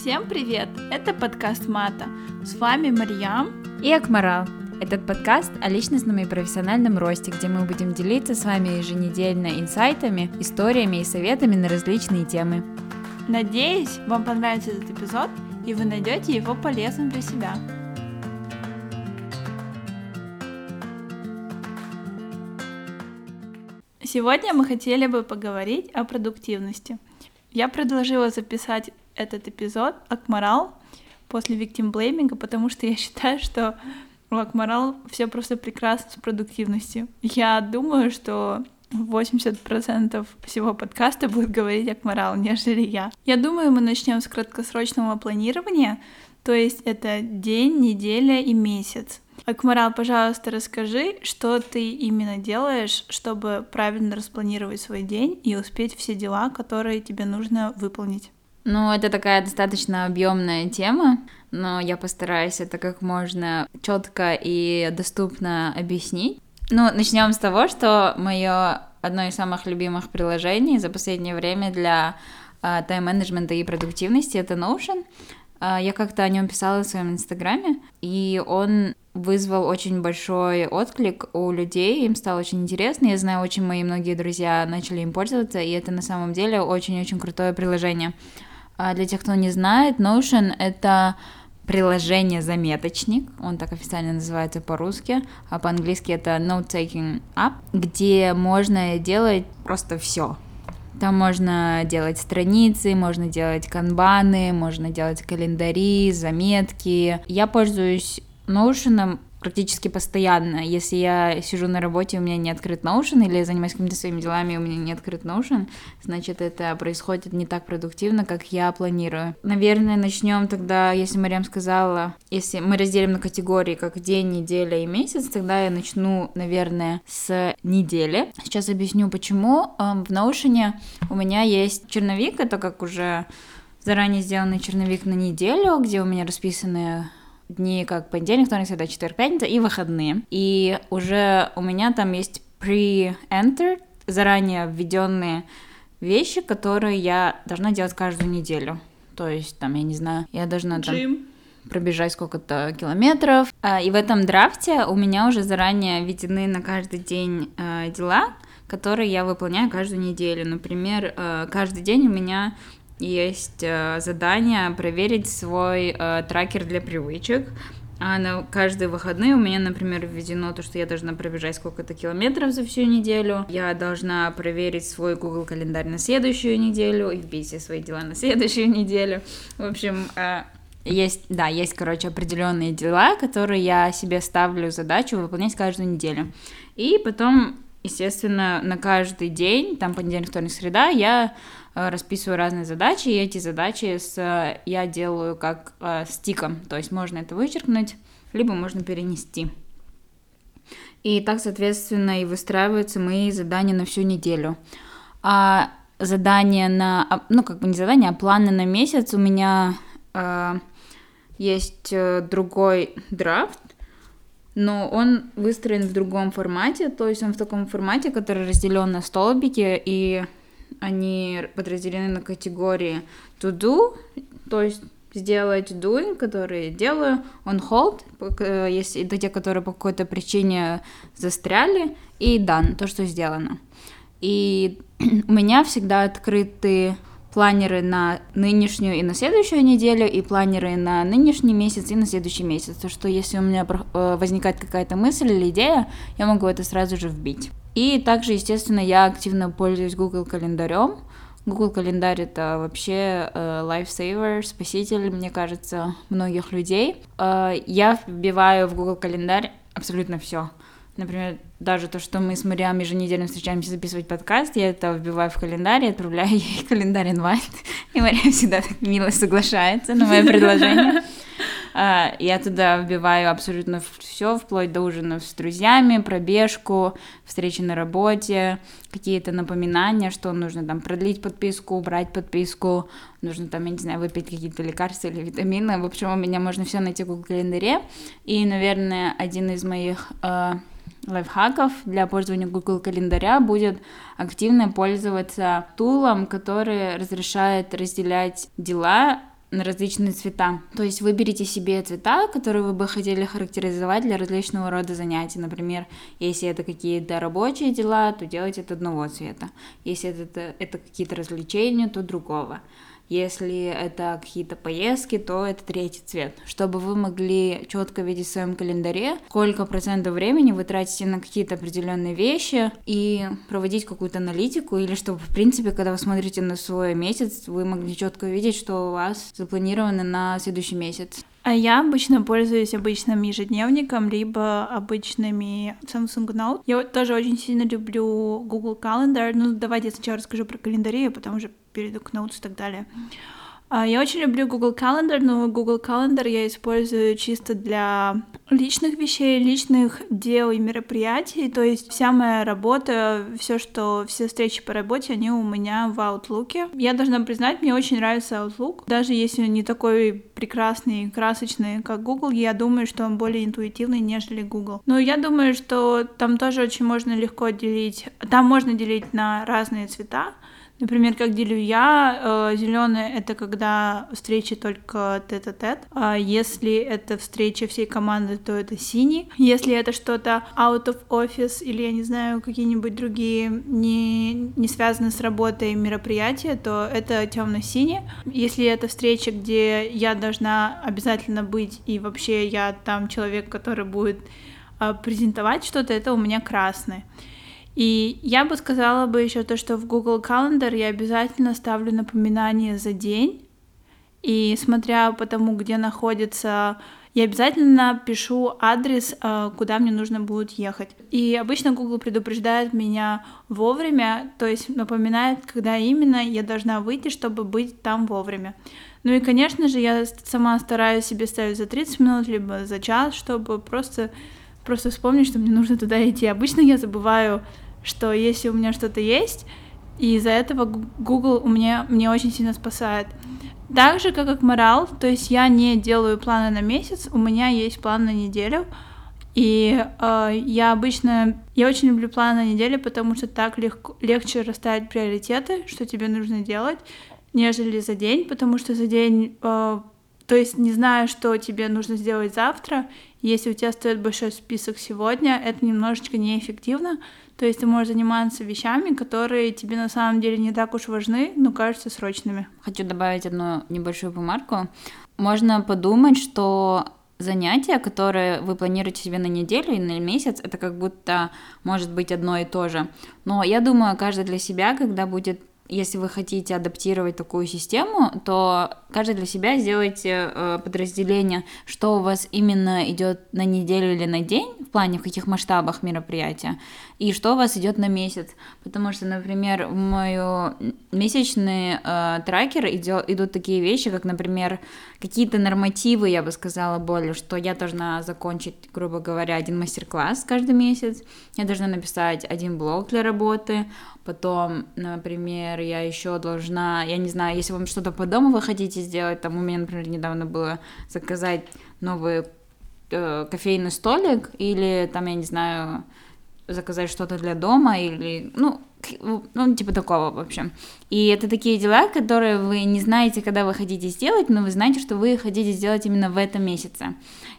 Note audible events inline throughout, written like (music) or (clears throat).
Всем привет! Это подкаст Мата. С вами Марьям и Акмарал. Этот подкаст о личностном и профессиональном росте, где мы будем делиться с вами еженедельно инсайтами, историями и советами на различные темы. Надеюсь, вам понравится этот эпизод, и вы найдете его полезным для себя. Сегодня мы хотели бы поговорить о продуктивности. Я предложила записать этот эпизод Акмарал после blaming, потому что я считаю, что у Акмарал все просто прекрасно с продуктивностью. Я думаю, что 80% всего подкаста будет говорить Акмарал, нежели я. Я думаю, мы начнем с краткосрочного планирования, то есть это день, неделя и месяц. Акмарал, пожалуйста, расскажи, что ты именно делаешь, чтобы правильно распланировать свой день и успеть все дела, которые тебе нужно выполнить. Ну, это такая достаточно объемная тема, но я постараюсь это как можно четко и доступно объяснить. Ну, начнем с того, что мое одно из самых любимых приложений за последнее время для uh, тайм-менеджмента и продуктивности это Notion. Uh, я как-то о нем писала в своем инстаграме, и он вызвал очень большой отклик у людей, им стало очень интересно. Я знаю, очень мои многие друзья начали им пользоваться, и это на самом деле очень-очень крутое приложение. А для тех, кто не знает, Notion — это приложение заметочник, он так официально называется по-русски, а по-английски это Note-Taking App, где можно делать просто все. Там можно делать страницы, можно делать канбаны, можно делать календари, заметки. Я пользуюсь Notion практически постоянно. Если я сижу на работе, у меня не открыт Notion, или занимаюсь какими-то своими делами, у меня не открыт Notion, значит, это происходит не так продуктивно, как я планирую. Наверное, начнем тогда, если Мариам сказала, если мы разделим на категории, как день, неделя и месяц, тогда я начну, наверное, с недели. Сейчас объясню, почему. Эм, в Notion у меня есть черновик, это как уже заранее сделанный черновик на неделю, где у меня расписаны дни как понедельник, вторник, среда, четверг, пятница и выходные. И уже у меня там есть pre-entered, заранее введенные вещи, которые я должна делать каждую неделю. То есть, там, я не знаю, я должна там... Джим пробежать сколько-то километров. А, и в этом драфте у меня уже заранее введены на каждый день э, дела, которые я выполняю каждую неделю. Например, э, каждый день у меня есть э, задание проверить свой э, трекер для привычек. А на каждые выходные у меня, например, введено то, что я должна пробежать сколько-то километров за всю неделю. Я должна проверить свой Google календарь на следующую неделю и вбить все свои дела на следующую (laughs) неделю. В общем, э, есть, да, есть, короче, определенные дела, которые я себе ставлю задачу выполнять каждую неделю. И потом, естественно, на каждый день, там понедельник, вторник, среда, я расписываю разные задачи, и эти задачи с, э, я делаю как э, стиком, то есть можно это вычеркнуть, либо можно перенести. И так, соответственно, и выстраиваются мои задания на всю неделю. А задания на, а, ну, как бы не задания, а планы на месяц у меня э, есть другой драфт, но он выстроен в другом формате, то есть он в таком формате, который разделен на столбики, и они подразделены на категории to do, то есть сделать doing, которые делаю, on hold, есть это те, которые по какой-то причине застряли, и done, то, что сделано. И (clears throat) у меня всегда открыты планеры на нынешнюю и на следующую неделю, и планеры на нынешний месяц и на следующий месяц. То, что если у меня э, возникает какая-то мысль или идея, я могу это сразу же вбить. И также, естественно, я активно пользуюсь Google календарем. Google календарь это вообще э, lifesaver, спаситель, мне кажется, многих людей. Э, я вбиваю в Google календарь абсолютно все. Например, даже то, что мы с Мариам еженедельно встречаемся записывать подкаст, я это вбиваю в календарь, отправляю ей (laughs) календарь инвайт, и Мария всегда так мило соглашается на мое (laughs) предложение. А, я туда вбиваю абсолютно все, вплоть до ужинов с друзьями, пробежку, встречи на работе, какие-то напоминания, что нужно там продлить подписку, убрать подписку, нужно там, я не знаю, выпить какие-то лекарства или витамины. В общем, у меня можно все найти в Google календаре. И, наверное, один из моих э, лайфхаков для пользования Google календаря будет активно пользоваться тулом, который разрешает разделять дела на различные цвета. То есть выберите себе цвета, которые вы бы хотели характеризовать для различного рода занятий. Например, если это какие-то рабочие дела, то делайте это одного цвета. Если это, это какие-то развлечения, то другого. Если это какие-то поездки, то это третий цвет. Чтобы вы могли четко видеть в своем календаре, сколько процентов времени вы тратите на какие-то определенные вещи и проводить какую-то аналитику, или чтобы, в принципе, когда вы смотрите на свой месяц, вы могли четко видеть, что у вас запланировано на следующий месяц. А я обычно пользуюсь обычным ежедневником, либо обычными Samsung Note. Я тоже очень сильно люблю Google Calendar. Ну, давайте я сначала расскажу про календари, а потом уже перейду к Notes и так далее. А, я очень люблю Google Calendar, но Google Calendar я использую чисто для личных вещей, личных дел и мероприятий. То есть вся моя работа, все, что все встречи по работе, они у меня в Outlook. Я должна признать, мне очень нравится Outlook. Даже если он не такой прекрасный красочный, как Google, я думаю, что он более интуитивный, нежели Google. Но я думаю, что там тоже очень можно легко делить. Там можно делить на разные цвета. Например, как делю я, э, зеленый это когда встречи только тет-а-тет. А если это встреча всей команды, то это синий. Если это что-то out of office или, я не знаю, какие-нибудь другие не, не связанные с работой мероприятия, то это темно-синий. Если это встреча, где я должна обязательно быть, и вообще я там человек, который будет э, презентовать что-то, это у меня красный. И я бы сказала бы еще то, что в Google Calendar я обязательно ставлю напоминание за день, и смотря по тому, где находится я обязательно пишу адрес, э, куда мне нужно будет ехать. И обычно Google предупреждает меня вовремя, то есть напоминает, когда именно я должна выйти, чтобы быть там вовремя. Ну и, конечно же, я сама стараюсь себе ставить за 30 минут, либо за час, чтобы просто просто вспомнить, что мне нужно туда идти. Обычно я забываю, что если у меня что-то есть, и из-за этого Google у меня, мне очень сильно спасает. Так же, как Акмарал, то есть я не делаю планы на месяц, у меня есть план на неделю, и э, я обычно, я очень люблю план на неделю, потому что так легко, легче расставить приоритеты, что тебе нужно делать, нежели за день, потому что за день э, то есть, не зная, что тебе нужно сделать завтра, если у тебя стоит большой список сегодня, это немножечко неэффективно. То есть ты можешь заниматься вещами, которые тебе на самом деле не так уж важны, но кажутся срочными. Хочу добавить одну небольшую помарку. Можно подумать, что занятия, которые вы планируете себе на неделю и на месяц, это как будто может быть одно и то же. Но я думаю, каждый для себя, когда будет если вы хотите адаптировать такую систему, то каждый для себя сделайте э, подразделение, что у вас именно идет на неделю или на день, в плане в каких масштабах мероприятия, и что у вас идет на месяц. Потому что, например, в мой месячный э, трекер идет, идут такие вещи, как, например, какие-то нормативы, я бы сказала, более, что я должна закончить, грубо говоря, один мастер-класс каждый месяц, я должна написать один блог для работы, Потом, например, я еще должна, я не знаю, если вам что-то по дому вы хотите сделать, там у меня, например, недавно было заказать новый э, кофейный столик или там, я не знаю, заказать что-то для дома или, ну, ну, типа такого, в общем. И это такие дела, которые вы не знаете, когда вы хотите сделать, но вы знаете, что вы хотите сделать именно в этом месяце.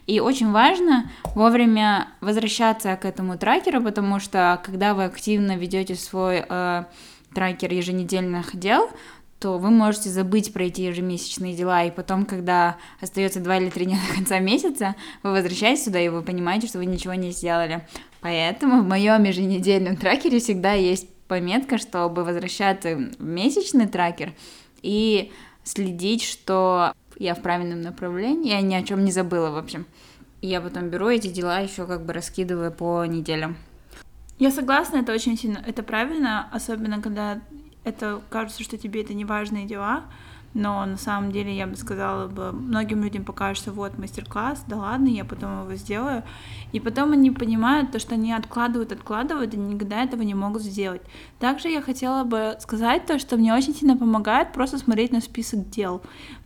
И очень важно вовремя возвращаться к этому трекеру, потому что когда вы активно ведете свой э, трекер еженедельных дел, то вы можете забыть про эти ежемесячные дела, и потом, когда остается два или три дня до конца (laughs) месяца, вы возвращаетесь сюда, и вы понимаете, что вы ничего не сделали. Поэтому в моем еженедельном трекере всегда есть пометка, чтобы возвращаться в месячный трекер и следить, что я в правильном направлении, я ни о чем не забыла, в общем. Я потом беру эти дела еще как бы раскидываю по неделям. Я согласна, это очень сильно, это правильно, особенно когда это кажется, что тебе это не важные дела, но на самом деле я бы сказала бы, многим людям покажется, вот мастер-класс, да ладно, я потом его сделаю, и потом они понимают то, что они откладывают, откладывают, и никогда этого не могут сделать. Также я хотела бы сказать то, что мне очень сильно помогает просто смотреть на список дел.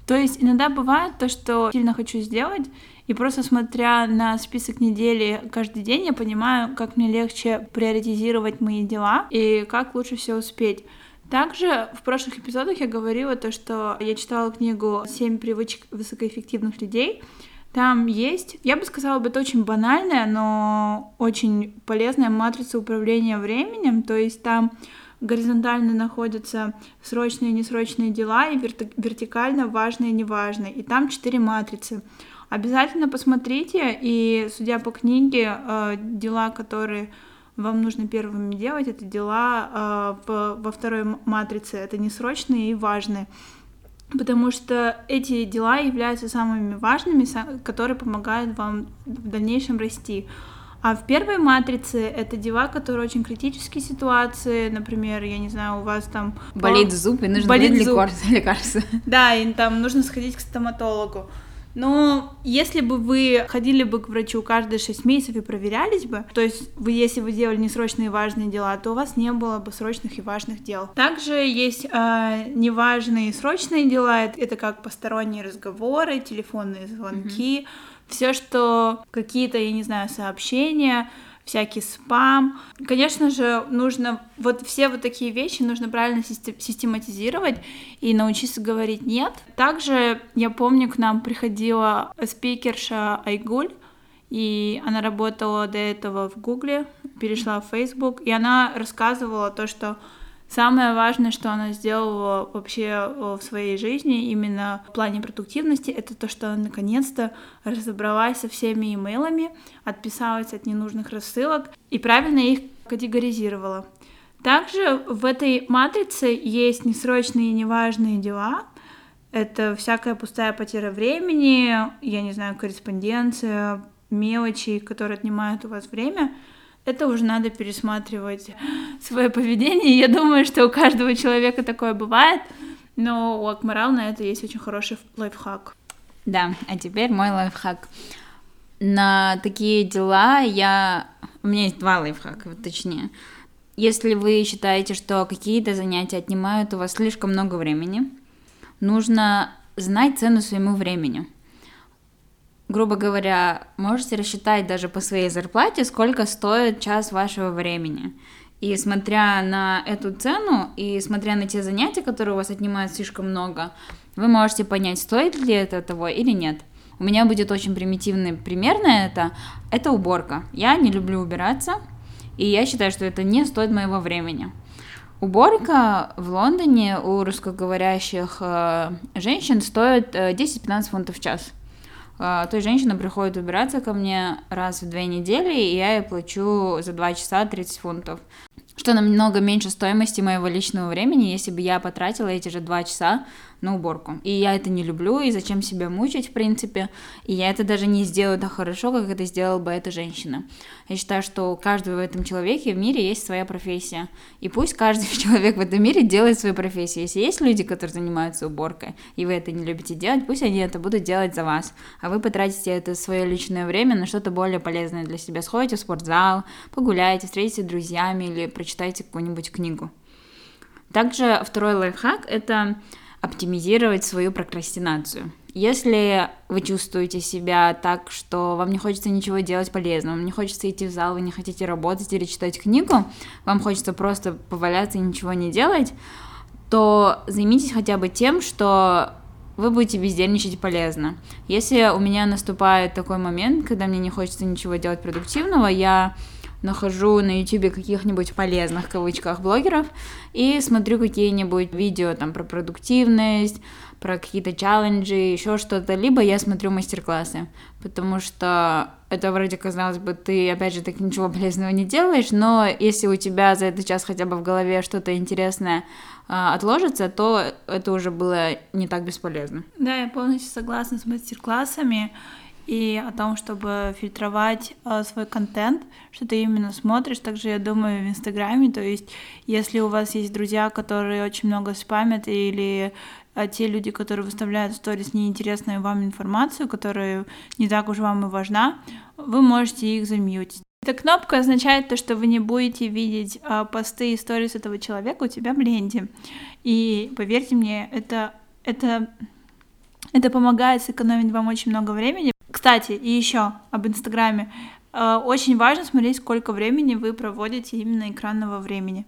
То есть иногда бывает то, что сильно хочу сделать, и просто смотря на список недели каждый день, я понимаю, как мне легче приоритизировать мои дела и как лучше все успеть. Также в прошлых эпизодах я говорила то, что я читала книгу «Семь привычек высокоэффективных людей». Там есть, я бы сказала, это очень банальная, но очень полезная матрица управления временем. То есть там горизонтально находятся срочные и несрочные дела и вертикально важные и неважные. И там четыре матрицы. Обязательно посмотрите, и судя по книге, э, дела, которые вам нужно первыми делать, это дела э, во второй матрице, это несрочные и важные. Потому что эти дела являются самыми важными, которые помогают вам в дальнейшем расти. А в первой матрице это дела, которые очень критические ситуации, например, я не знаю, у вас там болит зуб и нужно болит зуб. лекарство. (laughs) Да, и там нужно сходить к стоматологу. Но если бы вы ходили бы к врачу каждые 6 месяцев и проверялись бы, то есть вы, если вы делали несрочные и важные дела, то у вас не было бы срочных и важных дел. Также есть э, неважные и срочные дела, это, как посторонние разговоры, телефонные звонки, mm-hmm. все, что какие-то, я не знаю, сообщения, всякий спам. Конечно же, нужно вот все вот такие вещи нужно правильно систематизировать и научиться говорить нет. Также я помню, к нам приходила спикерша Айгуль, и она работала до этого в Гугле, перешла в Facebook, и она рассказывала то, что Самое важное, что она сделала вообще э, в своей жизни, именно в плане продуктивности, это то, что она наконец-то разобралась со всеми имейлами, отписалась от ненужных рассылок и правильно их категоризировала. Также в этой матрице есть несрочные и неважные дела. Это всякая пустая потеря времени, я не знаю, корреспонденция, мелочи, которые отнимают у вас время — это уже надо пересматривать свое поведение. Я думаю, что у каждого человека такое бывает, но у Акмарал на это есть очень хороший лайфхак. Да, а теперь мой лайфхак. На такие дела я... У меня есть два лайфхака, точнее. Если вы считаете, что какие-то занятия отнимают у вас слишком много времени, нужно знать цену своему времени грубо говоря, можете рассчитать даже по своей зарплате, сколько стоит час вашего времени. И смотря на эту цену и смотря на те занятия, которые у вас отнимают слишком много, вы можете понять, стоит ли это того или нет. У меня будет очень примитивный пример на это. Это уборка. Я не люблю убираться, и я считаю, что это не стоит моего времени. Уборка в Лондоне у русскоговорящих э, женщин стоит э, 10-15 фунтов в час. А, то есть женщина приходит убираться ко мне раз в две недели, и я ей плачу за два часа 30 фунтов что намного меньше стоимости моего личного времени, если бы я потратила эти же два часа на уборку. И я это не люблю, и зачем себя мучить, в принципе. И я это даже не сделаю так хорошо, как это сделала бы эта женщина. Я считаю, что у каждого в этом человеке в мире есть своя профессия. И пусть каждый (laughs) человек в этом мире делает свою профессию. Если есть люди, которые занимаются уборкой, и вы это не любите делать, пусть они это будут делать за вас. А вы потратите это свое личное время на что-то более полезное для себя. Сходите в спортзал, погуляйте, встретитесь с друзьями или прочитайте какую-нибудь книгу. Также второй лайфхак — это оптимизировать свою прокрастинацию. Если вы чувствуете себя так, что вам не хочется ничего делать полезного, вам не хочется идти в зал, вы не хотите работать или читать книгу, вам хочется просто поваляться и ничего не делать, то займитесь хотя бы тем, что вы будете бездельничать полезно. Если у меня наступает такой момент, когда мне не хочется ничего делать продуктивного, я нахожу на YouTube каких-нибудь полезных, в кавычках, блогеров и смотрю какие-нибудь видео там про продуктивность, про какие-то челленджи, еще что-то, либо я смотрю мастер-классы, потому что это вроде казалось бы, ты опять же так ничего (laughs) полезного не делаешь, но если у тебя за этот час хотя бы в голове что-то интересное а, отложится, то это уже было не так бесполезно. Да, я полностью согласна с мастер-классами и о том, чтобы фильтровать э, свой контент, что ты именно смотришь. Также я думаю в Инстаграме, то есть если у вас есть друзья, которые очень много спамят, или э, те люди, которые выставляют в сторис неинтересную вам информацию, которая не так уж вам и важна, вы можете их замьютить. Эта кнопка означает то, что вы не будете видеть э, посты и сторис этого человека у тебя в ленте. И поверьте мне, это, это это помогает сэкономить вам очень много времени, кстати, и еще об Инстаграме. Э, очень важно смотреть, сколько времени вы проводите именно экранного времени.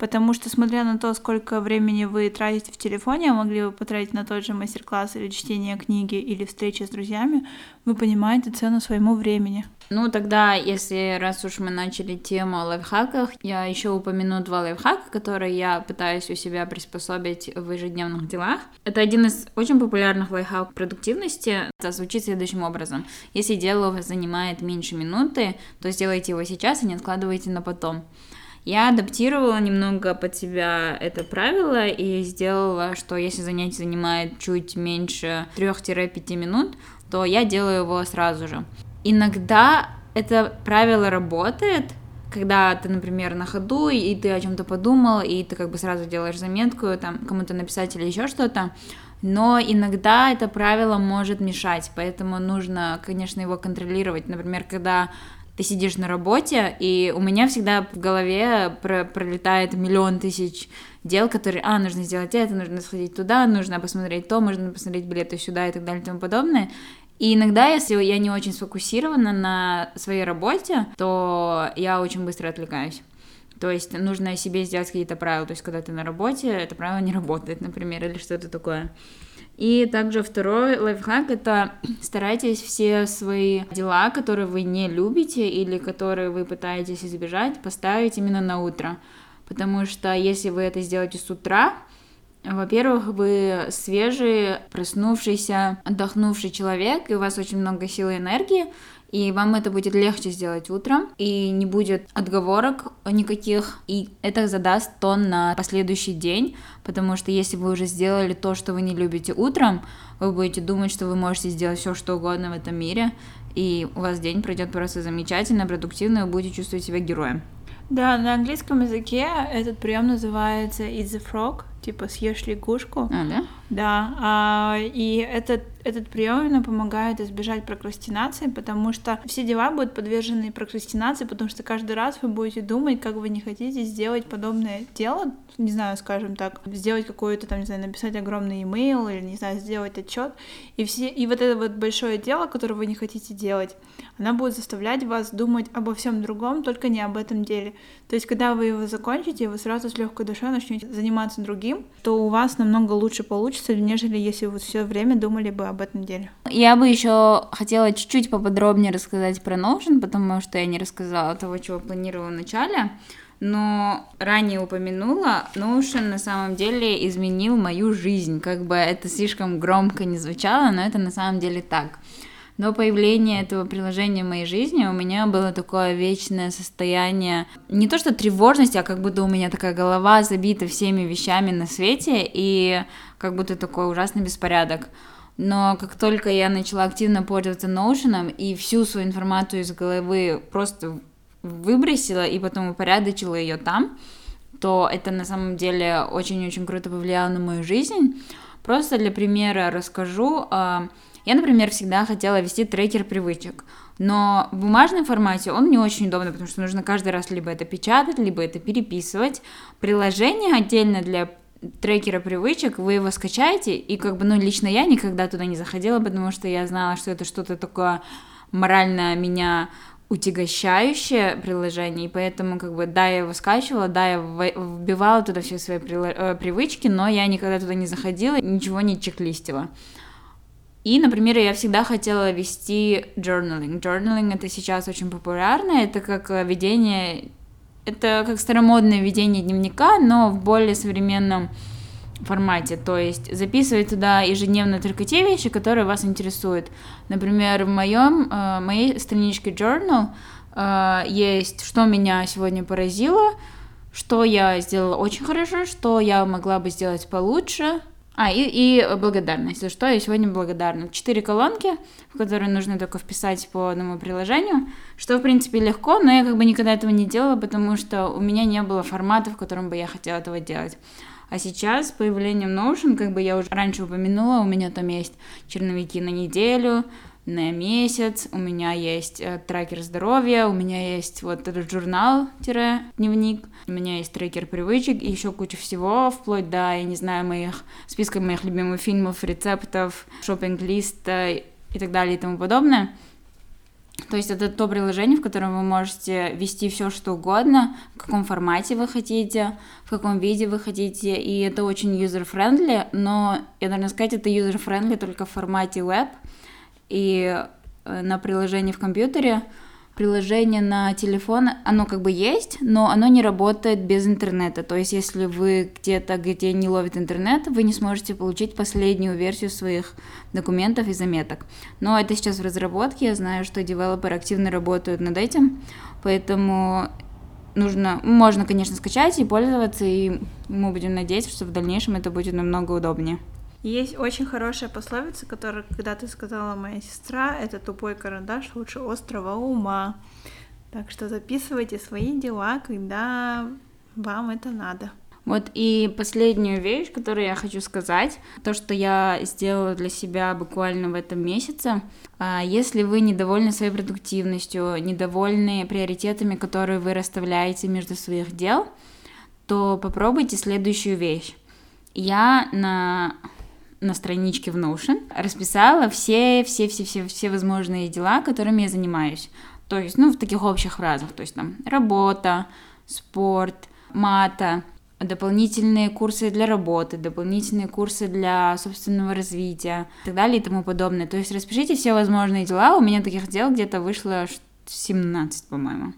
Потому что, смотря на то, сколько времени вы тратите в телефоне, а могли бы потратить на тот же мастер-класс или чтение книги или встречи с друзьями, вы понимаете цену своему времени. Ну, тогда, если раз уж мы начали тему о лайфхаках, я еще упомяну два лайфхака, которые я пытаюсь у себя приспособить в ежедневных делах. Это один из очень популярных лайфхаков продуктивности. Это звучит следующим образом. Если дело у вас занимает меньше минуты, то сделайте его сейчас и не откладывайте на потом. Я адаптировала немного под себя это правило и сделала, что если занятие занимает чуть меньше 3-5 минут, то я делаю его сразу же. Иногда это правило работает, когда ты, например, на ходу, и ты о чем-то подумал, и ты как бы сразу делаешь заметку, там, кому-то написать или еще что-то, но иногда это правило может мешать, поэтому нужно, конечно, его контролировать. Например, когда ты сидишь на работе, и у меня всегда в голове про пролетает миллион тысяч дел, которые, а, нужно сделать это, нужно сходить туда, нужно посмотреть то, нужно посмотреть билеты сюда и так далее и тому подобное. И иногда, если я не очень сфокусирована на своей работе, то я очень быстро отвлекаюсь. То есть нужно себе сделать какие-то правила. То есть когда ты на работе, это правило не работает, например, или что-то такое. И также второй лайфхак — это (clears throat) старайтесь все свои дела, которые вы не любите или которые вы пытаетесь избежать, поставить именно на утро. Потому что если вы это сделаете с утра, во-первых, вы свежий, проснувшийся, отдохнувший человек, и у вас очень много силы и энергии, и вам это будет легче сделать утром, и не будет отговорок никаких, и это задаст тон на последующий день, потому что если вы уже сделали то, что вы не любите утром, вы будете думать, что вы можете сделать все, что угодно в этом мире, и у вас день пройдет просто замечательно, продуктивно, и вы будете чувствовать себя героем. Да, на английском языке этот прием называется "eat the frog", типа съешь лягушку. А, да? Да, а, и этот, этот прием именно помогает избежать прокрастинации, потому что все дела будут подвержены прокрастинации, потому что каждый раз вы будете думать, как вы не хотите сделать подобное дело, не знаю, скажем так, сделать какое-то там, не знаю, написать огромный имейл или, не знаю, сделать отчет, и все, и вот это вот большое дело, которое вы не хотите делать, она будет заставлять вас думать обо всем другом, только не об этом деле. То есть, когда вы его закончите, вы сразу с легкой душой начнете заниматься другим, то у вас намного лучше получится, нежели если вы все время думали бы об этом деле. Я бы еще хотела чуть-чуть поподробнее рассказать про Notion, потому что я не рассказала того, чего планировала в начале. Но ранее упомянула, Notion на самом деле изменил мою жизнь. Как бы это слишком громко не звучало, но это на самом деле так. До появления этого приложения в моей жизни у меня было такое вечное состояние, не то что тревожности, а как будто у меня такая голова забита всеми вещами на свете, и как будто такой ужасный беспорядок. Но как только я начала активно пользоваться Notion и всю свою информацию из головы просто выбросила и потом упорядочила ее там, то это на самом деле очень-очень круто повлияло на мою жизнь. Просто для примера расскажу. Я, например, всегда хотела вести трекер привычек, но в бумажном формате он не очень удобно, потому что нужно каждый раз либо это печатать, либо это переписывать. Приложение отдельно для трекера привычек, вы его скачаете, и как бы, ну, лично я никогда туда не заходила, потому что я знала, что это что-то такое морально меня утягощающее приложение, и поэтому, как бы, да, я его скачивала, да, я вбивала туда все свои э, привычки, но я никогда туда не заходила, ничего не чек-листила. И, например, я всегда хотела вести journaling. Journaling это сейчас очень популярно, это как э, ведение, это как старомодное ведение дневника, но в более современном формате, то есть записывать туда ежедневно только те вещи, которые вас интересуют. Например, в моем, э, моей страничке journal э, есть, что меня сегодня поразило, что я сделала очень хорошо, что я могла бы сделать получше, а, и, и благодарность. За что я сегодня благодарна. Четыре колонки, в которые нужно только вписать по одному приложению, что, в принципе, легко, но я как бы никогда этого не делала, потому что у меня не было формата, в котором бы я хотела этого делать. А сейчас, с появлением Notion, как бы я уже раньше упомянула, у меня там есть черновики на неделю, на месяц, у меня есть э, трекер здоровья, у меня есть вот этот журнал-дневник, у меня есть трекер привычек и еще куча всего, вплоть до, я не знаю, моих списка моих любимых фильмов, рецептов, шопинг-листа и так далее и тому подобное. То есть это то приложение, в котором вы можете вести все что угодно, в каком формате вы хотите, в каком виде вы хотите, и это очень user-friendly, но я должна сказать, это user-friendly только в формате веб и э, на приложении в компьютере приложение на телефон, оно как бы есть, но оно не работает без интернета. То есть, если вы где-то, где не ловит интернет, вы не сможете получить последнюю версию своих документов и заметок. Но это сейчас в разработке, я знаю, что девелоперы активно работают над этим, поэтому нужно, можно, конечно, скачать и пользоваться, и мы будем надеяться, что в дальнейшем это будет намного удобнее. Есть очень хорошая пословица, которая, когда ты сказала моя сестра, это тупой карандаш лучше острого ума. Так что записывайте свои дела, когда вам это надо. Вот и последнюю вещь, которую я хочу сказать, то, что я сделала для себя буквально в этом месяце. А, если вы недовольны своей продуктивностью, недовольны приоритетами, которые вы расставляете между своих дел, то попробуйте следующую вещь. Я на на страничке в Notion расписала все, все, все, все, все возможные дела, которыми я занимаюсь. То есть, ну, в таких общих фразах, то есть там работа, спорт, мата, дополнительные курсы для работы, дополнительные курсы для собственного развития и так далее и тому подобное. То есть распишите все возможные дела. У меня таких дел где-то вышло 17, по-моему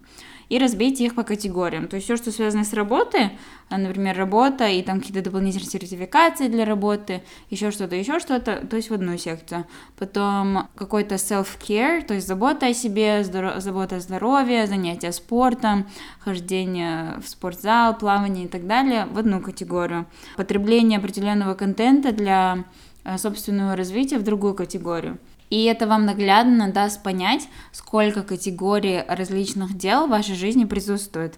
и разбейте их по категориям. То есть все, что связано с работой, а, например, работа и там какие-то дополнительные сертификации для работы, еще что-то, еще что-то, то есть в одну секцию. Потом какой-то self-care, то есть забота о себе, здоров... забота о здоровье, занятия спортом, хождение в спортзал, плавание и так далее в одну категорию. Потребление определенного контента для а, собственного развития в другую категорию. И это вам наглядно даст понять, сколько категорий различных дел в вашей жизни присутствует.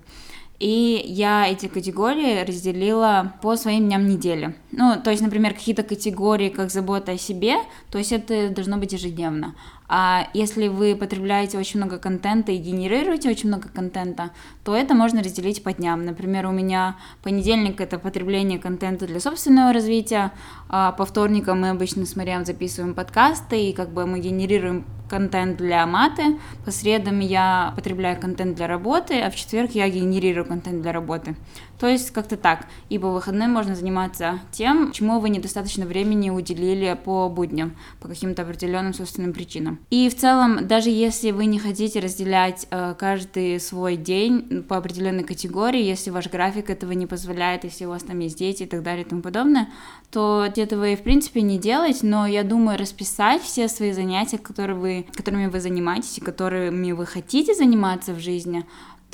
И я эти категории разделила по своим дням недели. Ну, то есть, например, какие-то категории, как забота о себе, то есть это должно быть ежедневно. А если вы потребляете очень много контента и генерируете очень много контента, то это можно разделить по дням. Например, у меня понедельник это потребление контента для собственного развития, а по вторникам мы обычно с Мариам записываем подкасты, и как бы мы генерируем контент для маты, по средам я потребляю контент для работы, а в четверг я генерирую контент для работы. То есть как-то так. И по выходным можно заниматься тем, чему вы недостаточно времени уделили по будням, по каким-то определенным собственным причинам. И в целом, даже если вы не хотите разделять э, каждый свой день по определенной категории, если ваш график этого не позволяет, если у вас там есть дети и так далее и тому подобное, то этого и в принципе не делать, но я думаю расписать все свои занятия, которые вы, которыми вы занимаетесь и которыми вы хотите заниматься в жизни,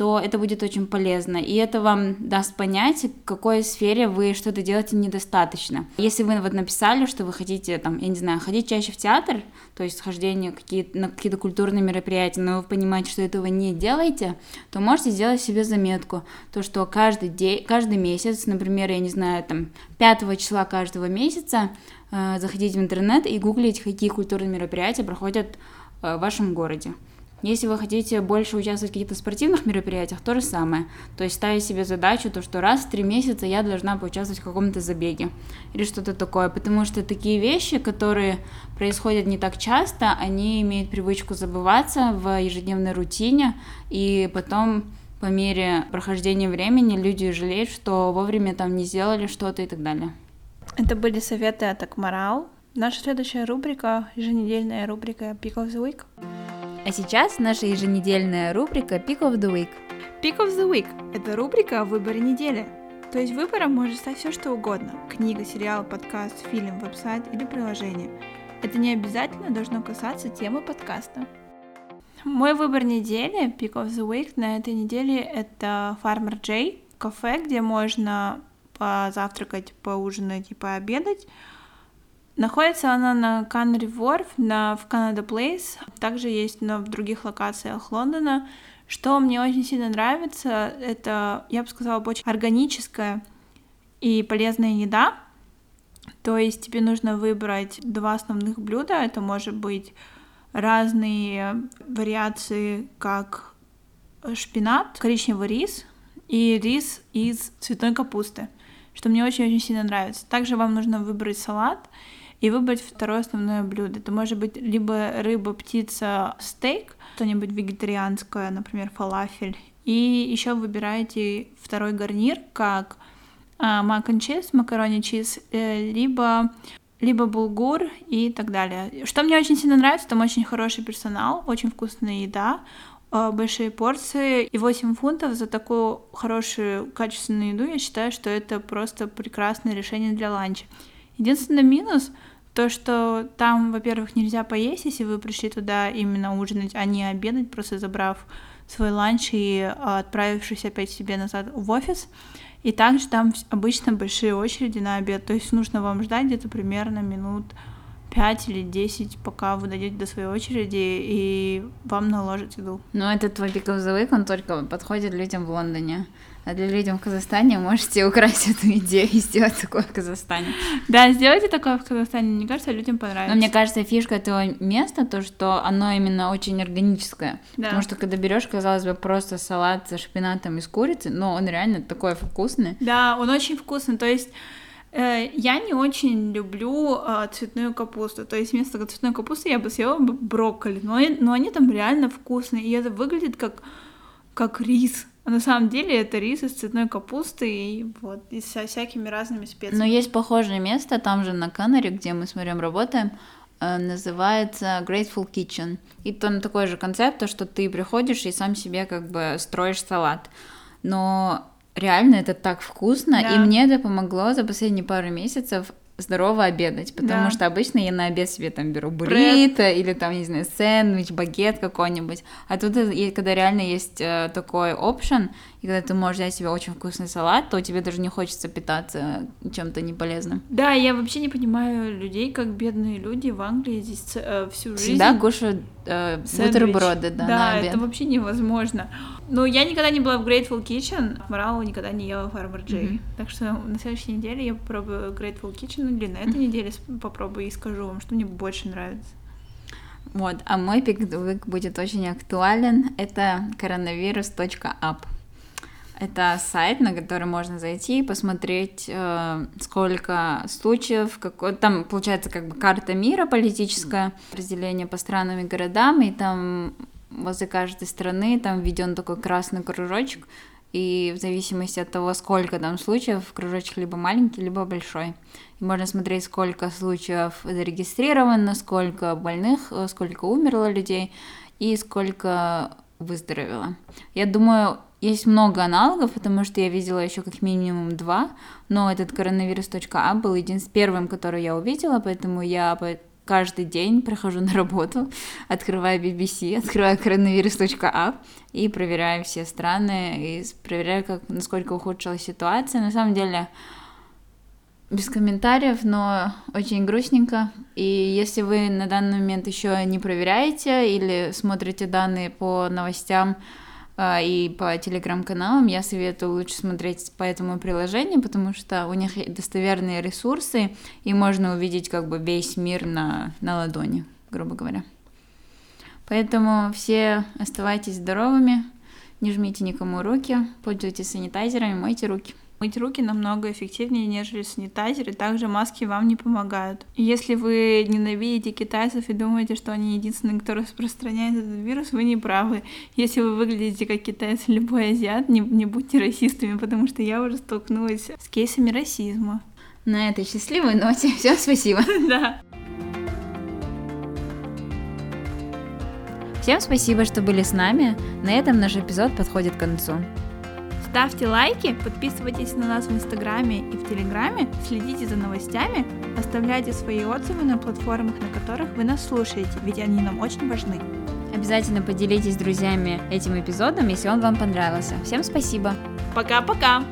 то это будет очень полезно. И это вам даст понять, в какой сфере вы что-то делаете недостаточно. Если вы вот написали, что вы хотите, там, я не знаю, ходить чаще в театр, то есть хождение какие на какие-то культурные мероприятия, но вы понимаете, что этого не делаете, то можете сделать себе заметку, то, что каждый день, каждый месяц, например, я не знаю, там, 5 числа каждого месяца э, заходить в интернет и гуглить, какие культурные мероприятия проходят э, в вашем городе. Если вы хотите больше участвовать в каких-то спортивных мероприятиях, то же самое. То есть ставить себе задачу, то что раз в три месяца я должна поучаствовать в каком-то забеге или что-то такое. Потому что такие вещи, которые происходят не так часто, они имеют привычку забываться в ежедневной рутине, и потом по мере прохождения времени люди жалеют, что вовремя там не сделали что-то и так далее. Это были советы от Акмарал. Наша следующая рубрика, еженедельная рубрика Pick of the Week. А сейчас наша еженедельная рубрика Pick of the Week. Pick of the Week – это рубрика о выборе недели. То есть выбором может стать все что угодно – книга, сериал, подкаст, фильм, веб-сайт или приложение. Это не обязательно должно касаться темы подкаста. Мой выбор недели, Pick of the Week, на этой неделе это Farmer J, кафе, где можно позавтракать, поужинать и пообедать. Находится она на Canary Wharf, на, в Canada Place, также есть на, в других локациях Лондона. Что мне очень сильно нравится, это, я бы сказала, очень органическая и полезная еда. То есть тебе нужно выбрать два основных блюда. Это может быть разные вариации, как шпинат, коричневый рис и рис из цветной капусты, что мне очень-очень сильно нравится. Также вам нужно выбрать салат и выбрать второе основное блюдо. Это может быть либо рыба, птица, стейк, что-нибудь вегетарианское, например, фалафель. И еще выбираете второй гарнир, как мак and чиз, макарони чиз, э, либо либо булгур и так далее. Что мне очень сильно нравится, там очень хороший персонал, очень вкусная еда, э, большие порции и 8 фунтов за такую хорошую качественную еду, я считаю, что это просто прекрасное решение для ланча. Единственный минус то, что там, во-первых, нельзя поесть, если вы пришли туда именно ужинать, а не обедать, просто забрав свой ланч и а, отправившись опять себе назад в офис. И также там обычно большие очереди на обед, то есть нужно вам ждать где-то примерно минут 5 или 10, пока вы дойдете до своей очереди, и вам наложат еду. Ну, этот твой пиковзовик, он только подходит людям в Лондоне. А для людей в Казахстане можете (laughs) украсть эту идею и сделать такое в Казахстане. Да, сделайте такое в Казахстане, мне кажется, людям понравится. Но мне кажется, фишка этого места, то, что оно именно очень органическое. Да. Потому что когда берешь, казалось бы, просто салат со шпинатом из курицы, но он реально такой вкусный. Да, он очень вкусный, то есть я не очень люблю э, цветную капусту. То есть вместо цветной капусты я бы съела брокколи. Но, но они там реально вкусные. И это выглядит как, как рис. А на самом деле это рис из цветной капусты и вот и со всякими разными специями. Но есть похожее место там же на Канаре, где мы с Марием работаем, э, называется Grateful Kitchen. И там такой же концепт, то, что ты приходишь и сам себе как бы строишь салат. Но реально это так вкусно, да. и мне это помогло за последние пару месяцев здорово обедать, потому да. что обычно я на обед себе там беру буррито или там, не знаю, сэндвич, багет какой-нибудь, а тут, когда реально есть э, такой опшен, и когда ты можешь взять себе очень вкусный салат, то тебе даже не хочется питаться чем-то неполезным. Да, я вообще не понимаю людей, как бедные люди в Англии здесь э, всю жизнь... Всегда кушают э, бутерброды, да, Да, это вообще невозможно. Но я никогда не была в Grateful Kitchen, Моралу никогда не ела Farmer J. Mm-hmm. Так что на следующей неделе я попробую Grateful Kitchen, или на этой mm-hmm. неделе попробую и скажу вам, что мне больше нравится. Вот, а мой пиквик будет очень актуален. Это коронавирус.ап. Это сайт, на который можно зайти и посмотреть, э, сколько случаев, какой, там получается как бы карта мира политическая, разделение по странам и городам, и там возле каждой страны там введен такой красный кружочек, и в зависимости от того, сколько там случаев, кружочек либо маленький, либо большой. И можно смотреть, сколько случаев зарегистрировано, сколько больных, э, сколько умерло людей и сколько выздоровело. Я думаю, есть много аналогов, потому что я видела еще как минимум два, но этот коронавирус.а был единственным первым, который я увидела, поэтому я каждый день прохожу на работу, открываю BBC, открываю коронавирус.а и проверяю все страны, и проверяю, как, насколько ухудшилась ситуация. На самом деле, без комментариев, но очень грустненько. И если вы на данный момент еще не проверяете или смотрите данные по новостям, а, и по телеграм-каналам, я советую лучше смотреть по этому приложению, потому что у них достоверные ресурсы, и можно увидеть как бы весь мир на, на ладони, грубо говоря. Поэтому все оставайтесь здоровыми, не жмите никому руки, пользуйтесь санитайзерами, мойте руки. Мыть руки намного эффективнее, нежели санитайзер, и также маски вам не помогают. если вы ненавидите китайцев и думаете, что они единственные, кто распространяет этот вирус, вы не правы. Если вы выглядите как китаец или любой азиат, не, не будьте расистами, потому что я уже столкнулась с кейсами расизма. На этой счастливой ноте (laughs) всем спасибо. (laughs) Да. Всем спасибо, что были с нами. На этом наш эпизод подходит к концу. Ставьте лайки, подписывайтесь на нас в Инстаграме и в Телеграме, следите за новостями, оставляйте свои отзывы на платформах, на которых вы нас слушаете, ведь они нам очень важны. Обязательно поделитесь с друзьями этим эпизодом, если он вам понравился. Всем спасибо. Пока-пока.